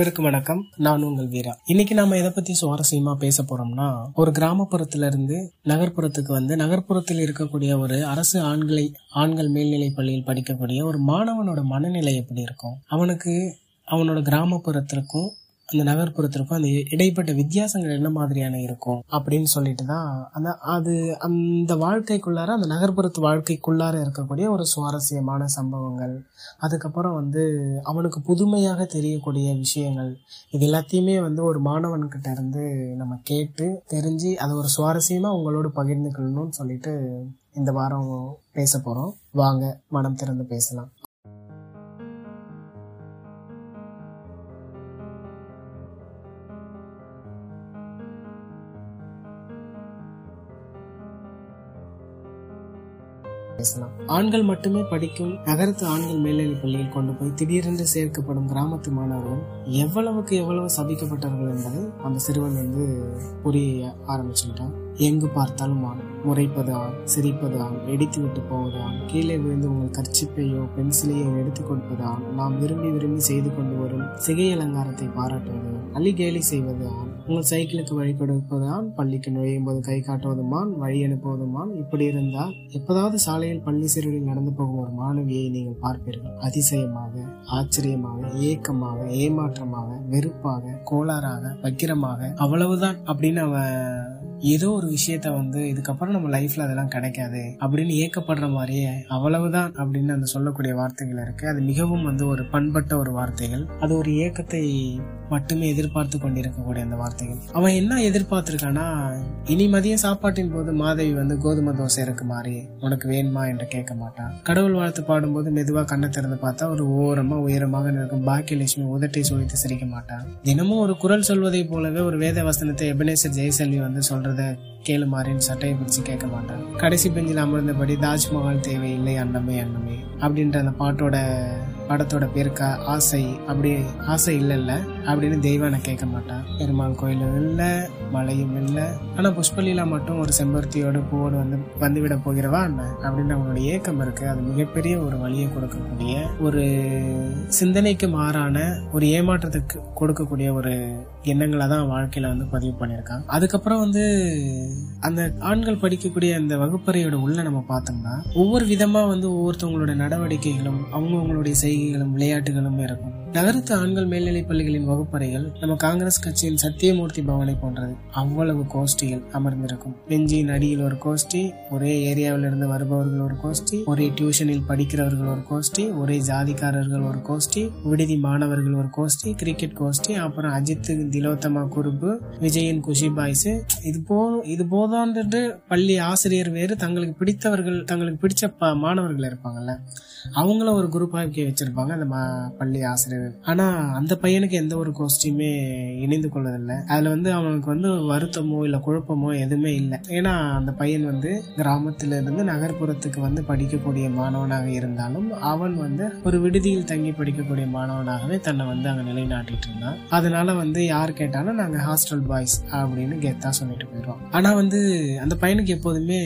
அனைவருக்கும் வணக்கம். நான் உங்கள் வீரா. இன்னைக்கு நாம எதை பத்தி சுவாரஸ்யமா பேச போறோம்னா ஒரு கிராமப்புறத்துல இருந்து நகர்ப்புறத்துக்கு வந்து நகர்ப்புறத்தில் இருக்கக்கூடிய ஒரு அரசு ஆண்களை ஆண்கள் மேல்நிலை பள்ளியில் படிக்கக்கூடிய ஒரு மாணவனோட மனநிலை எப்படி இருக்கும்? அவனுக்கு அவனோட கிராமப்புறத்திற்கும் அந்த நகர்ப்புறத்திற்கும் அந்த இடைப்பட்ட வித்தியாசங்கள் என்ன மாதிரியான இருக்கும் அப்படின்னு சொல்லிட்டு தான் அந்த அது அந்த வாழ்க்கைக்குள்ளார அந்த நகர்ப்புறத்து வாழ்க்கைக்குள்ளார இருக்கக்கூடிய ஒரு சுவாரஸ்யமான சம்பவங்கள். அதுக்கப்புறம் வந்து அவனுக்கு புதுமையாக தெரியக்கூடிய விஷயங்கள். இது எல்லாத்தையுமே வந்து ஒரு மாணவன்கிட்ட இருந்து நம்ம கேட்டு தெரிஞ்சு அதை ஒரு சுவாரஸ்யமா உங்களோட பகிர்ந்துக்கணும்னு சொல்லிட்டு இந்த வாரம் பேச போறோம். வாங்க மனம் திறந்து பேசலாம். பேசலாம் ஆண்கள் மட்டுமே படிக்கும் நகரத்து ஆண்கள் மேல்நிலை பள்ளியில் கொண்டு போய் திடீரென்று சேர்க்கப்படும் கிராமத்து மாணவர்கள் எவ்வளவுக்கு எவ்வளவு சபிக்கப்பட்டவர்கள் என்பதை அந்த சிறுவன் வந்து புரிய ஆரம்பிச்சுட்டான் எங்கு பார்த்தாலும் ஆண் முறைப்பது ஆண் சிரிப்பது ஆண் வெடித்து விட்டு போவது ஆண் கீழே விழுந்து உங்கள் கர்ச்சிப்பையோ பென்சிலையோ எடுத்து கொடுப்பது ஆண் நாம் விரும்பி விரும்பி செய்து கொண்டு வரும் சிகை அலங்காரத்தை பாராட்டுவது அள்ளி கேலி செய்வது ஆண் உங்கள் சைக்கிளுக்கு வழி கொடுப்பது ஆண் பள்ளிக்கு நுழையும் போது கை காட்டுவதுமான் வழி அனுப்புவதுமான் இப்படி இருந்தால் எப்போதாவது சாலையில் பள்ளி சிறுவனில் நடந்து போகும் ஒரு மாணவியை நீங்கள் பார்ப்பீர்கள். அதிசயமாக ஆச்சரியமாக ஏக்கமாக ஏமாற்றமாக வெறுப்பாக கோளாறாக வக்கிரமாக அவ்வளவுதான் அப்படின்னு அவன் ஏதோ ஒரு விஷயத்த வந்து இதுக்கப்புறம் நம்ம லைஃப்ல அதெல்லாம் கிடைக்காது அப்படின்னு ஏக்கப்படுற மாதிரியே அவ்வளவுதான் அப்படின்னு அந்த சொல்லக்கூடிய வார்த்தைகள் இருக்கு. அது மிகவும் வந்து ஒரு பண்பட்ட ஒரு வார்த்தைகள். அது ஒரு ஏக்கத்தை மட்டுமே எதிர்பார்த்து கொண்டிருக்கக்கூடிய அந்த வார்த்தைகள். அவன் என்ன எதிர்பார்த்திருக்கானா இனி மதிய சாப்பாட்டின் போது மாதவி வந்து கோதுமை தோசை இருக்கு மாதிரி உனக்கு வேணுமா என்று கேட்க மாட்டான். கடவுள் வாழ்த்து பாடும்போது மெதுவா கண்ணை திறந்து பார்த்தா ஒரு ஓரமா உயரமாக நிற்கும் பாக்கியலட்சுமி உதட்டை சுழித்து சிரிக்க மாட்டான். தினமும் ஒரு குரல் சொல்வதை போலவே ஒரு வேத வசனத்தை எபனேசர் ஜெயசெல்வி வந்து சொல்றத கேளு மாறின்னு சட்டையை பிடிச்சி கேட்க மாட்டான் கடைசி பெஞ்சில் அமர்ந்தபடி தாஜ்மஹால் தேவையில்லை அன்னமே அன்னமே அப்படின்ற அந்த பாட்டோட படத்தோட பேருக்கா ஆசை அப்படி ஆசை இல்லைல்ல இல்ல அப்படின்னு தெய்வானை கேட்க மாட்டான் பெருமாள் கோயிலில் இல்லை மழையும் இல்லை. ஆனால் புஷ்பலீலா மட்டும் ஒரு செம்பருத்தியோட பூவோடு வந்து வந்துவிட போகிறவா என்ன? அப்படின்னு அவங்களோட ஏக்கம் இருக்கு. அது மிகப்பெரிய ஒரு வழியை கொடுக்கக்கூடிய ஒரு சிந்தனைக்கு மாறான ஒரு ஏமாற்றத்துக்கு கொடுக்கக்கூடிய ஒரு எண்ணங்களை தான் வாழ்க்கையில வந்து பதிவு பண்ணியிருக்கான். அதுக்கப்புறம் வந்து அந்த ஆண்கள் படிக்கக்கூடிய அந்த வகுப்பறையோட உள்ள நம்ம பார்த்தோம்னா ஒவ்வொரு விதமா வந்து ஒவ்வொருத்தவங்களோட நடவடிக்கைகளும் அவங்கவுங்களுடைய செய்கைகளும் விளையாட்டுகளும் இருக்கும். நகரத்து ஆண்கள் மேல்நிலை பள்ளிகளின் வகுப்பறைகள் நம்ம காங்கிரஸ் கட்சியின் சத்தியமூர்த்தி பவனை போன்றது. அவ்வளவு கோஷ்டிகள் அமர்ந்திருக்கும். பெஞ்சின் அடியில் ஒரு கோஷ்டி ஒரே ஏரியாவில் இருந்து வருபவர்கள் ஒரு கோஷ்டி ஒரே டியூஷனில் படிக்கிறவர்கள் ஒரு கோஷ்டி ஒரே ஜாதிக்காரர்கள் ஒரு கோஷ்டி விடுதி மாணவர்கள் ஒரு கோஷ்டி கிரிக்கெட் கோஷ்டி அப்புறம் அஜித் திலோத்தமா குறுப்பு விஜயின் குஷி பாய்ஸ் இது போ இது போதான்ட்டு பள்ளி ஆசிரியர் வேறு தங்களுக்கு பிடித்தவர்கள் தங்களுக்கு பிடிச்ச ப- மாணவர்கள் இருப்பாங்கல்ல. அவங்கள ஒரு குரூப் ஆக்கி வச்சிருப்பாங்க அந்த மா- பள்ளி ஆசிரியர் ஆனா அந்த பையனுக்கு எந்த ஒரு கோஷ்டியுமே இணைந்து கொள்வதில்லை. அதுல வந்து அவனுக்கு வந்து வருத்தமோ இல்ல குழப்பமோ எதுவுமே இல்லை. ஏன்னா அந்த பையன் வந்து கிராமத்துல இருந்து நகர்ப்புறத்துக்கு வந்து படிக்கக்கூடிய மாணவனாக இருந்தாலும் அவன் வந்து ஒரு விடுதியில் தங்கி படிக்கக்கூடிய மாணவனாகவே தன்னை வந்து அங்க நிலைநாட்டிட்டு இருந்தான். அதனால வந்து யார் கேட்டாலும் நாங்க ஹாஸ்டல் பாய்ஸ் அப்படின்னு கெத்தா சொல்லிட்டு போயிடுவோம். ஆனா வந்து அந்த பையனுக்கு எப்போதுமே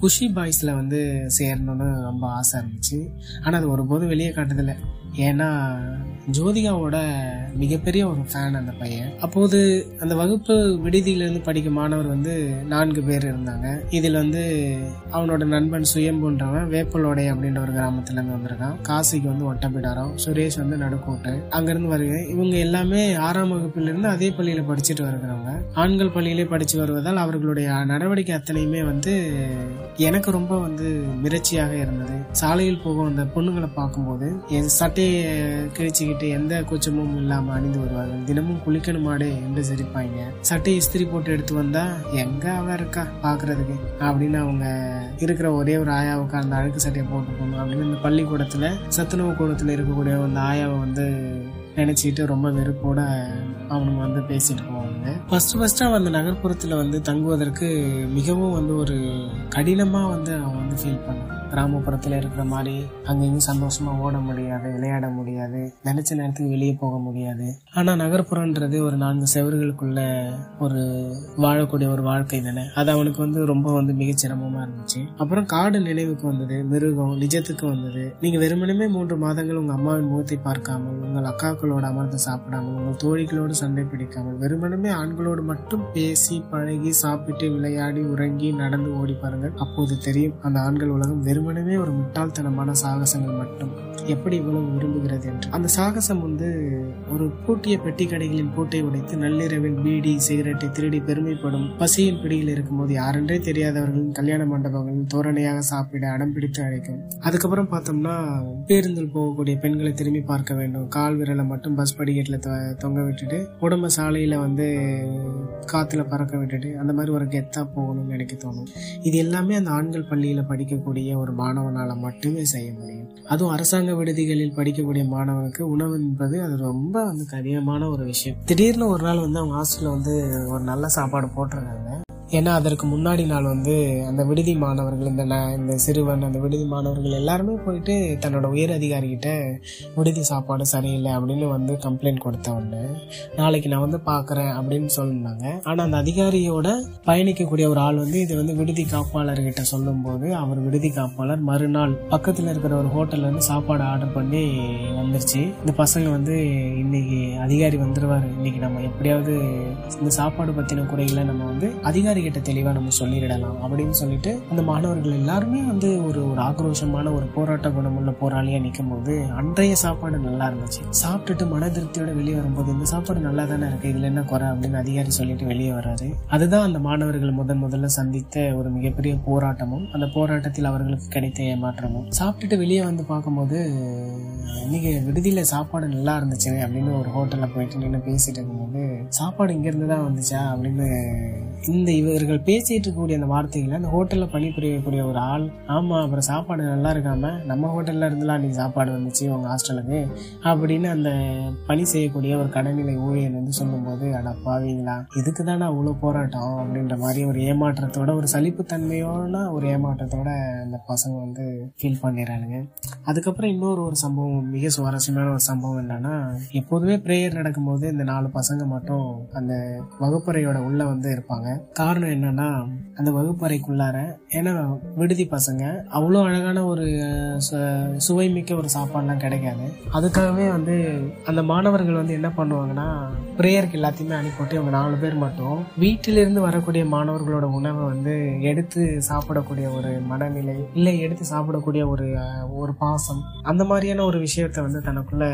குஷி பாய்ஸ்ல வந்து சேரணும்னு ரொம்ப ஆசை இருந்துச்சு. ஆனா அது ஒருபோதும் வெளியே காட்டுதில்லை ஏன்னா ஜோதிகாவோட மிகப்பெரிய ஒரு ஃபேன் அந்த பையன். அப்போது அந்த வகுப்பு விடுதியிலேருந்து படிக்கும் மாணவர் வந்து நான்கு பேர் இருந்தாங்க. இதில் வந்து அவனோட நண்பன் சுயம்புன்றவன் வேப்பலோடை அப்படின்ற ஒரு கிராமத்துலேருந்து வந்திருக்கான். காசிக்கு வந்து ஒட்டப்பிடாரம் சுரேஷ் வந்து நடுக்கோட்டு. அங்கேருந்து வருக இவங்க எல்லாமே ஆறாம் வகுப்பிலிருந்து அதே பள்ளியில் படிச்சுட்டு வருகிறவங்க. ஆண்கள் பள்ளியிலே படித்து வருவதால் அவர்களுடைய நடவடிக்கை அத்தனையுமே வந்து எனக்கு ரொம்ப வந்து மிரட்சியாக இருந்தது. சாலையில் போகும் அந்த பொண்ணுங்களை பார்க்கும்போது என் சட்டையை கிழிச்சுக்கிட்டு எந்த கூச்சமும் இல்லாம அணிந்து வருவாங்க. தினமும் குளிக்கணுமாடே என்று சிரிப்பாங்க. சட்டையை இஸ்திரி போட்டு எடுத்து வந்தா எங்க அவ இருக்கா பாக்குறதுக்கு? அப்படின்னு அவங்க இருக்கிற ஒரே ஒரு ஆயாவுக்கு அந்த அழுக்கு சட்டையை போட்டு போகணும் அப்படின்னு இந்த பள்ளிக்கூடத்துல சத்துணவு கூடத்துல இருக்கக்கூடிய அந்த ஆயாவை வந்து நினைச்சிட்டு ரொம்ப வெறுப்போட அவனுங்க வந்து பேசிட்டு போவாங்க. ஃபர்ஸ்ட் ஃபர்ஸ்ட் அவன் அந்த நகர்ப்புறத்துல வந்து தங்குவதற்கு மிகவும் வந்து ஒரு கடினமா வந்து அவன் வந்து ஃபீல் பண்ணான் கிராமப்புறத்தில் இருக்கிற மாதிரி அங்கேயும் சந்தோஷமா ஓட முடியாது விளையாட முடியாது நினைச்ச நேரத்துக்கு வெளியே போக முடியாது. ஆனா நகர்ப்புறன்றது ஒரு நான்கு செவர்களுக்குள்ள ஒரு வாழக்கூடிய ஒரு வாழ்க்கை தானே. அது அவனுக்கு வந்து ரொம்ப வந்து மிகச் சிரமமா இருந்துச்சு. அப்புறம் காடு நினைவுக்கு வந்தது மிருகம் நிஜத்துக்கு வந்தது. நீங்க வெறுமனமே மூன்று மாதங்கள் உங்க அம்மாவின் முகத்தை பார்க்காமல் உங்கள் அக்காக்களோ ஆண்களோடு அமர்ந்து சாப்பிடாமல் உங்கள் தோழிகளோடு சண்டை பிடிக்காமல் வெறுமனமே ஆண்களோடு மட்டும் பேசி பழகி சாப்பிட்டு விளையாடி உறங்கி நடந்து ஓடி பாருங்கள். அப்போது தெரியும் அந்த ஆண்கள் உலகம் வெறுமனமே ஒரு முட்டாள்தனமான சாகசங்கள் மட்டும். எப்படி இவ்வளவு விரும்புகிறது என்று. அந்த சாகசம் வந்து ஒரு பூட்டிய பெட்டி கடைகளின் பூட்டை உடைத்து நள்ளிரவில் பீடி சிகரெட்டை திருடி பெருமைப்படும் பசியின் பிடியில் இருக்கும்போது யாரென்றே தெரியாதவர்களின் கல்யாண மண்டபங்களில் தோரணையாக சாப்பிட அடம் பிடித்து அழைக்கும். அதுக்கப்புறம் பார்த்தோம்னா பேருந்தில் போகக்கூடிய பெண்களை திரும்பி பார்க்க வேண்டும். கால் விரலம் மட்டும் பஸ் படிக்கட்டில் தொ- தொங்க விட்டுட்டு உடம்ப சாலையில் வந்து காற்றுல பறக்க விட்டுட்டு அந்த மாதிரி ஒரு கெத்தாக போகணும்னு நினைக்க தோணும். இது எல்லாமே அந்த ஆண்கள் பள்ளியில் படிக்கக்கூடிய ஒரு மாணவனால் மட்டுமே செய்ய முடியும். அதுவும் அரசாங்க விடுதிகளில் படிக்கக்கூடிய மாணவனுக்கு உணவு என்பது அது ரொம்ப வந்து கடினமான ஒரு விஷயம். திடீர்னு ஒரு நாள் வந்து அவங்க ஹாஸ்டலில் வந்து ஒரு நல்ல சாப்பாடு போட்டிருக்காங்க. ஏன்னா அதற்கு முன்னாடி நாள் வந்து அந்த விடுதி மாணவர்கள் இந்த ந- இந்த சிறுவன் அந்த விடுதி மாணவர்கள் எல்லாருமே போயிட்டு தன்னோட உயர் அதிகாரிகிட்ட விடுதி சாப்பாடு சரியில்லை அப்படின்னு வந்து கம்ப்ளைண்ட் கொடுத்த உடனே நாளைக்கு நான் வந்து பார்க்குறேன் அப்படின்னு சொல்லியிருந்தாங்க ஆனால் அந்த அதிகாரியோட பயணிக்கக்கூடிய ஒரு ஆள் வந்து இது வந்து விடுதி காப்பாளர்கிட்ட சொல்லும்போது அவர் விடுதி காப்பாளர் மறுநாள் பக்கத்தில் இருக்கிற ஒரு ஹோட்டல்ல இருந்து சாப்பாடு ஆர்டர் பண்ணி வந்துருச்சு. இந்த பசங்க வந்து இன்னைக்கு அதிகாரி வந்துடுவார் இன்னைக்கு நம்ம எப்படியாவது இந்த சாப்பாடு பற்றின குறைகளை நம்ம வந்து அதிகாரி கிட்ட தெளிவாக நம்ம சொல்லிடலாம் அப்படின்னு சொல்லிட்டு அந்த மாணவர்கள் எல்லாருமே வந்து ஒரு ஒரு ஆக்ரோஷமான ஒரு போராட்ட குணமுள்ள போராளியாக நிற்கும் போது அன்றைய சாப்பாடு நல்லா இருந்துச்சு. சாப்பிட்டுட்டு மன திருப்தியோட வெளியே வரும்போது இந்த சாப்பாடு நல்லா தானே இருக்கு இதுல என்ன குறை அப்படின்னு அதிகாரி சொல்லிட்டு வெளியே வராது அதுதான் அந்த மாணவர்கள் முதன் முதல்ல சந்தித்த ஒரு மிகப்பெரிய போராட்டமும் அந்த போராட்டத்தில் அவர்களுக்கு கிடைத்த ஏமாற்றமும். சாப்பிட்டுட்டு வெளியே வந்து பார்க்கும்போது இன்னைக்கு விடுதியில சாப்பாடு நல்லா இருந்துச்சு அப்படின்னு ஒரு ஹோட்டல்ல போயிட்டு நின்று பேசிட்டு இருக்கும்போது சாப்பாடு இங்க இருந்து தான் வந்துச்சா? அப்படின்னு இந்த இவர்கள் பேசிட்டு இருக்கக்கூடிய அந்த வார்த்தைகளை அந்த ஹோட்டல்ல பணிபுரியக்கூடிய ஒரு ஆள் ஆமா அப்புறம் சாப்பாடு நல்லா இருக்காம நம்ம ஹோட்டல்ல இருந்துலாம் நீ சாப்பாடு வந்துச்சு உங்க ஹாஸ்டலுக்கு அப்படின்னு அந்த பணி செய்யக்கூடிய ஒரு கடைநிலை ஊழியர் வந்து சொல்லும்போது அட பாவீங்களா இதுக்கு தானே அவ்வளோ போராட்டம் அப்படின்ற மாதிரி ஒரு ஏமாற்றத்தோட ஒரு சலிப்புத்தன்மையோட ஒரு ஏமாற்றத்தோட அந்த பசங்க வந்து ஃபீல் பண்ணிடுறானுங்க. அதுக்கப்புறம் இன்னொரு ஒரு சம்பவம் மிக சுவாரஸ்யமான ஒரு சம்பவம் என்னன்னா எப்போதுமே ப்ரேயர் நடக்கும்போது இந்த நாலு பசங்க மட்டும் அந்த வகுப்பறையோட உள்ள வந்து இருப்பாங்க. காரணம் என்னன்னா அந்த வகுப்பறைக்குள்ளார ஏன்னா விடுதி பசங்க அவ்வளோ அழகான ஒரு சுவை மிக்க ஒரு சாப்பாடுலாம் கிடைக்காது. அதுக்காகவே வந்து அந்த மாணவர்கள் வந்து என்ன பண்ணுவாங்கன்னா ப்ரேயருக்கு எல்லாத்தையுமே அனுப்பிவிட்டு அவங்க நாலு பேர் மட்டும் வீட்டிலிருந்து வரக்கூடிய மாணவர்களோட உணவை வந்து எடுத்து சாப்பிடக்கூடிய ஒரு மனநிலை இல்லை எடுத்து சாப்பிடக்கூடிய ஒரு ஒரு பாசம் அந்த மாதிரியான ஒரு விஷயத்த வந்து தனக்குள்ள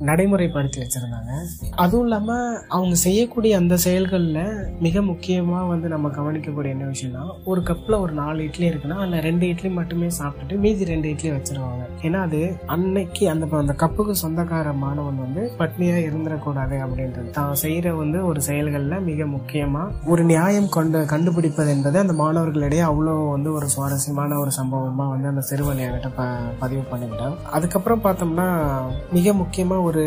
நடைமுறைப்படுத்தி வச்சிருந்தாங்க. அதுவும் இல்லாமல் அவங்க செய்யக்கூடிய அந்த செயல்களில் மிக முக்கிய முக்கியமாக வந்து நம்ம கவனிக்கக்கூடிய என்ன விஷயம்னா ஒரு கப்பில் ஒரு நாலு இட்லி இருக்குன்னா அதுல ரெண்டு இட்லி மட்டுமே சாப்பிட்டுட்டு மீதி ரெண்டு இட்லி வச்சிருவாங்க. ஏன்னா அது அன்னைக்கு அந்த அந்த கப்புக்கு சொந்தக்கார மாணவன் வந்து பட்னியாக இருந்துடக்கூடாது அப்படின்றது. தான் செய்கிற வந்து ஒரு செயல்களில் மிக முக்கியமாக ஒரு நியாயம் கொண்டு கண்டுபிடிப்பது என்பது அந்த மாணவர்களிடையே அவ்வளோ வந்து ஒரு சுவாரஸ்யமான ஒரு சம்பவமாக வந்து அந்த சிறுவன் என்கிட்ட ப பதிவு பண்ணிக்கிட்டான். அதுக்கப்புறம் பார்த்தோம்னா மிக முக்கியமாக ஒரு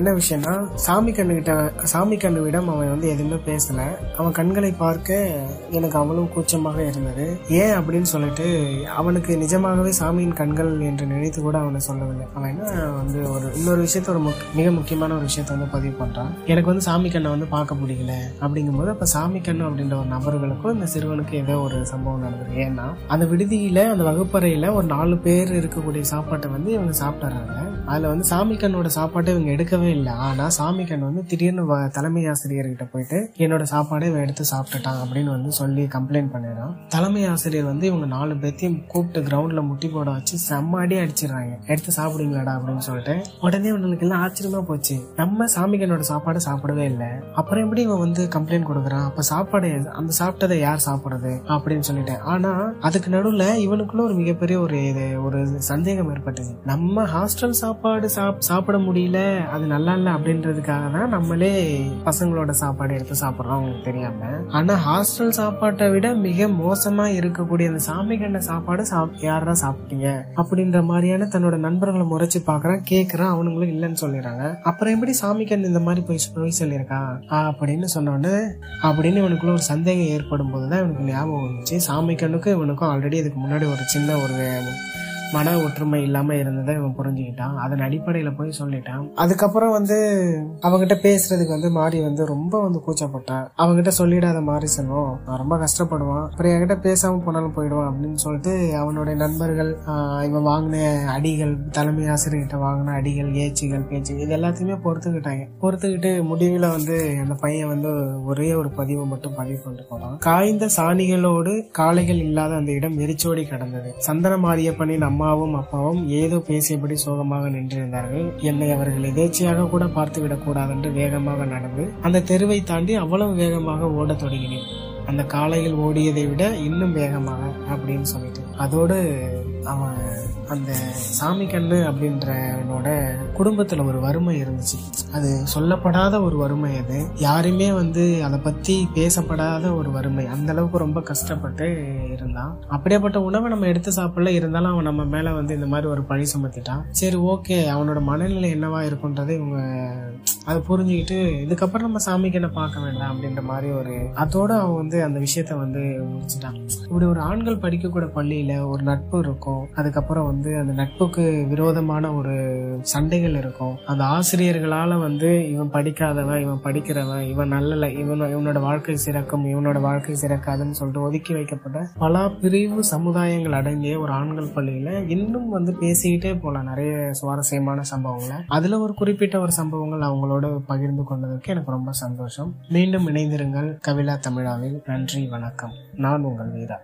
என்ன விஷயம்னா சாமி கண்ணுகிட்ட சாமி கண்ணுவிடம் அவன் வந்து எதுவுமே பேசலை. அவன் கண்களை பார்க்க எனக்கு அவ்வளவு கூச்சமாக இருந்தது. ஏன் அப்படின்னு சொல்லிட்டு அவனுக்கு நிஜமாகவே சாமியின் கண்கள் என்று நினைத்து கூட அவனை சொல்லவில்லை. அவன் என்ன வந்து ஒரு இன்னொரு விஷயத்த ஒரு மிக முக்கியமான ஒரு விஷயத்த வந்து பதிவு பண்றான். எனக்கு வந்து சாமி கண்ணை வந்து பார்க்க முடியல. அப்படிங்கும்போது அப்ப சாமி கண்ணு அப்படின்ற ஒரு நபர்களுக்கும் இந்த சிறுவனுக்கு ஏதோ ஒரு சம்பவம் நடந்தது. ஏன்னா அந்த விடுதியில அந்த வகுப்பறையில ஒரு நாலு பேர் இருக்கக்கூடிய சாப்பாட்டை வந்து இவங்க சாப்பிட்டுறாங்க. அதுல வந்து சாமி கண்ணோட சாப்பாட்டை இவங்க எடுக்கவே இல்லை. ஆனா சாமி கண் வந்து திடீர்னு வ- தலைமை ஆசிரியர்கிட்ட போயிட்டு என்னோட சாப்பாடு இவன் எடுத்து சாப்பிட்டுட்டான் அப்படின்னு வந்து சொல்லி கம்ப்ளைண்ட் பண்ணிடுறான். தலைமை ஆசிரியர் வந்து இவங்க நாலு பேர்த்தையும் கூப்பிட்டு கிரவுண்ட்ல முட்டி போட வச்சு செம்ம அடி அடிச்சிடுறாங்க. எடுத்து சாப்பிடுங்களாடா அப்படின்னு சொல்லிட்டு. உடனே இவனுக்கு எல்லாம் ஆச்சரியமா போச்சு. நம்ம சாமிகனோட சாப்பாடு சாப்பிடவே இல்லை. அப்புறம் எப்படி இவன் வந்து கம்ப்ளைண்ட் கொடுக்குறான் அப்ப சாப்பாடு அந்த சாப்பிட்டதை யார் சாப்பிடுறது? அப்படின்னு சொல்லிட்டேன் ஆனா அதுக்கு நடுவுல இவனுக்குள்ள ஒரு மிகப்பெரிய ஒரு இது ஒரு சந்தேகம் ஏற்பட்டது நம்ம ஹாஸ்டல் சாப்பாடு சாப்- சாப்பிட முடியல. அது நல்லா இல்லை அப்படின்றதுக்காக தான் நம்மளே பசங்களோட சாப்பாடு எடுத்து சாப்பிடுறோம் அவங்களுக்கு தெரியும். ஆனா ஹாஸ்டல் சாப்பாட்டை விட மிக மோசமா இருக்கக்கூடிய அந்த சாமி கண்ட சாப்பாடு சாப் யாரா சாப்பிட்டீங்க? அப்படின்ற மாதிரியான தன்னோட நண்பர்களை முறைச்சு பாக்குறான் கேக்குறான் அவனுங்களும் இல்லைன்னு சொல்லிடுறாங்க. அப்புறம் எப்படி சாமி கண் இந்த மாதிரி போய் போய் சொல்லியிருக்கா? அப்படின்னு சொன்னோடனே அப்படின்னு இவனுக்குள்ள ஒரு சந்தேகம் ஏற்படும் போதுதான் இவனுக்கு ஞாபகம் வந்துச்சு. சாமி கண்ணுக்கும் இவனுக்கும் ஆல்ரெடி இதுக்கு முன்னாடி ஒரு சின்ன ஒரு மன ஒற்றுமை இல்லாம இருந்ததை இவன் புரிஞ்சுக்கிட்டான். அதன் அடிப்படையில போய் சொல்லிட்டான். அதுக்கப்புறம் வந்து அவங்கிட்ட பேசுறதுக்கு வந்து மாறி வந்து ரொம்ப வந்து கூச்சப்பட்டான் அவங்கிட்ட சொல்லிடாத மாறி செல்வம். நான் ரொம்ப கஷ்டப்படுவான். அப்புறம் என்கிட்ட பேசாம போனாலும் போயிடுவான் அப்படின்னு சொல்லிட்டு அவனுடைய நண்பர்கள் இவன் வாங்கின அடிகள் தலைமை ஆசிரியர்கிட்ட வாங்கின அடிகள் ஏச்சுகள் பேச்சு இது எல்லாத்தையுமே பொறுத்துக்கிட்டாங்க. பொறுத்துக்கிட்டு முடிவில் வந்து அந்த பையன் வந்து ஒரே ஒரு பதிவை மட்டும் பதிவு கொண்டு போனான். காய்ந்த சாணிகளோடு காளைகள் இல்லாத அந்த இடம் வெறிச்சோடி கடந்தது. சந்தன மாரியப்பனின் அம்மாவும் அப்பாவும் ஏதோ பேசியபடி சோகமாக நின்றிருந்தார்கள். என்னை அவர்கள் எதேச்சையாக கூட பார்த்துவிடக் விடக்கூடாது என்று வேகமாக நடந்து அந்த தெருவை தாண்டி அவ்வளவு வேகமாக ஓடத் தொடங்கினேன். அந்த காலையில் ஓடியதை விட இன்னும் வேகமாக அப்படின்னு சொல்லிட்டு. அதோடு அவன் அந்த சாமி கண்ணு அப்படின்றவனோட குடும்பத்தில் ஒரு வறுமை இருந்துச்சு. அது சொல்லப்படாத ஒரு வறுமை அது. யாருமே வந்து அதை பற்றி பேசப்படாத ஒரு வறுமை. அந்த அளவுக்கு ரொம்ப கஷ்டப்பட்டு இருந்தான். அப்படியேப்பட்ட உணவை நம்ம எடுத்து சாப்பிடல இருந்தாலும் அவன் நம்ம மேலே வந்து இந்த மாதிரி ஒரு பழி சுமத்திட்டான். சரி ஓகே அவனோட மனநிலை என்னவா இருக்குன்றதை இவங்க அதை புரிஞ்சுக்கிட்டு இதுக்கப்புறம் நம்ம சாமிக்கு என்ன பார்க்க வேண்டாம் அப்படின்ற மாதிரி ஒரு அதோட அவன் வந்து அந்த விஷயத்த வந்து முடிச்சிட்டான். இப்படி ஒரு ஆண்கள் படிக்கக்கூட பள்ளியில் ஒரு நட்பு இருக்கும். அதுக்கப்புறம் வந்து அந்த நட்புக்கு விரோதமான ஒரு சண்டைகள் இருக்கும். அந்த ஆசிரியர்களால வந்து இவன் படிக்காதவன் இவன் படிக்கிறவன் இவன் நல்லல இவன் இவனோட வாழ்க்கை சிறக்கும் இவனோட வாழ்க்கை சிறக்காதுன்னு சொல்லிட்டு ஒதுக்கி வைக்கப்பட்ட பல பிரிவு சமுதாயங்கள் அடங்கிய ஒரு ஆண்கள் பள்ளியில இன்னும் வந்து பேசிக்கிட்டே போலாம். நிறைய சுவாரஸ்யமான சம்பவங்களை. அதுல ஒரு குறிப்பிட்ட ஒரு சம்பவங்கள் அவங்களோட பகிர்ந்து கொண்டதற்கு எனக்கு ரொம்ப சந்தோஷம். மீண்டும் இணைந்திருங்கள் கவிழா தமிழாவில். நன்றி வணக்கம். நான் உங்கள் வீரா.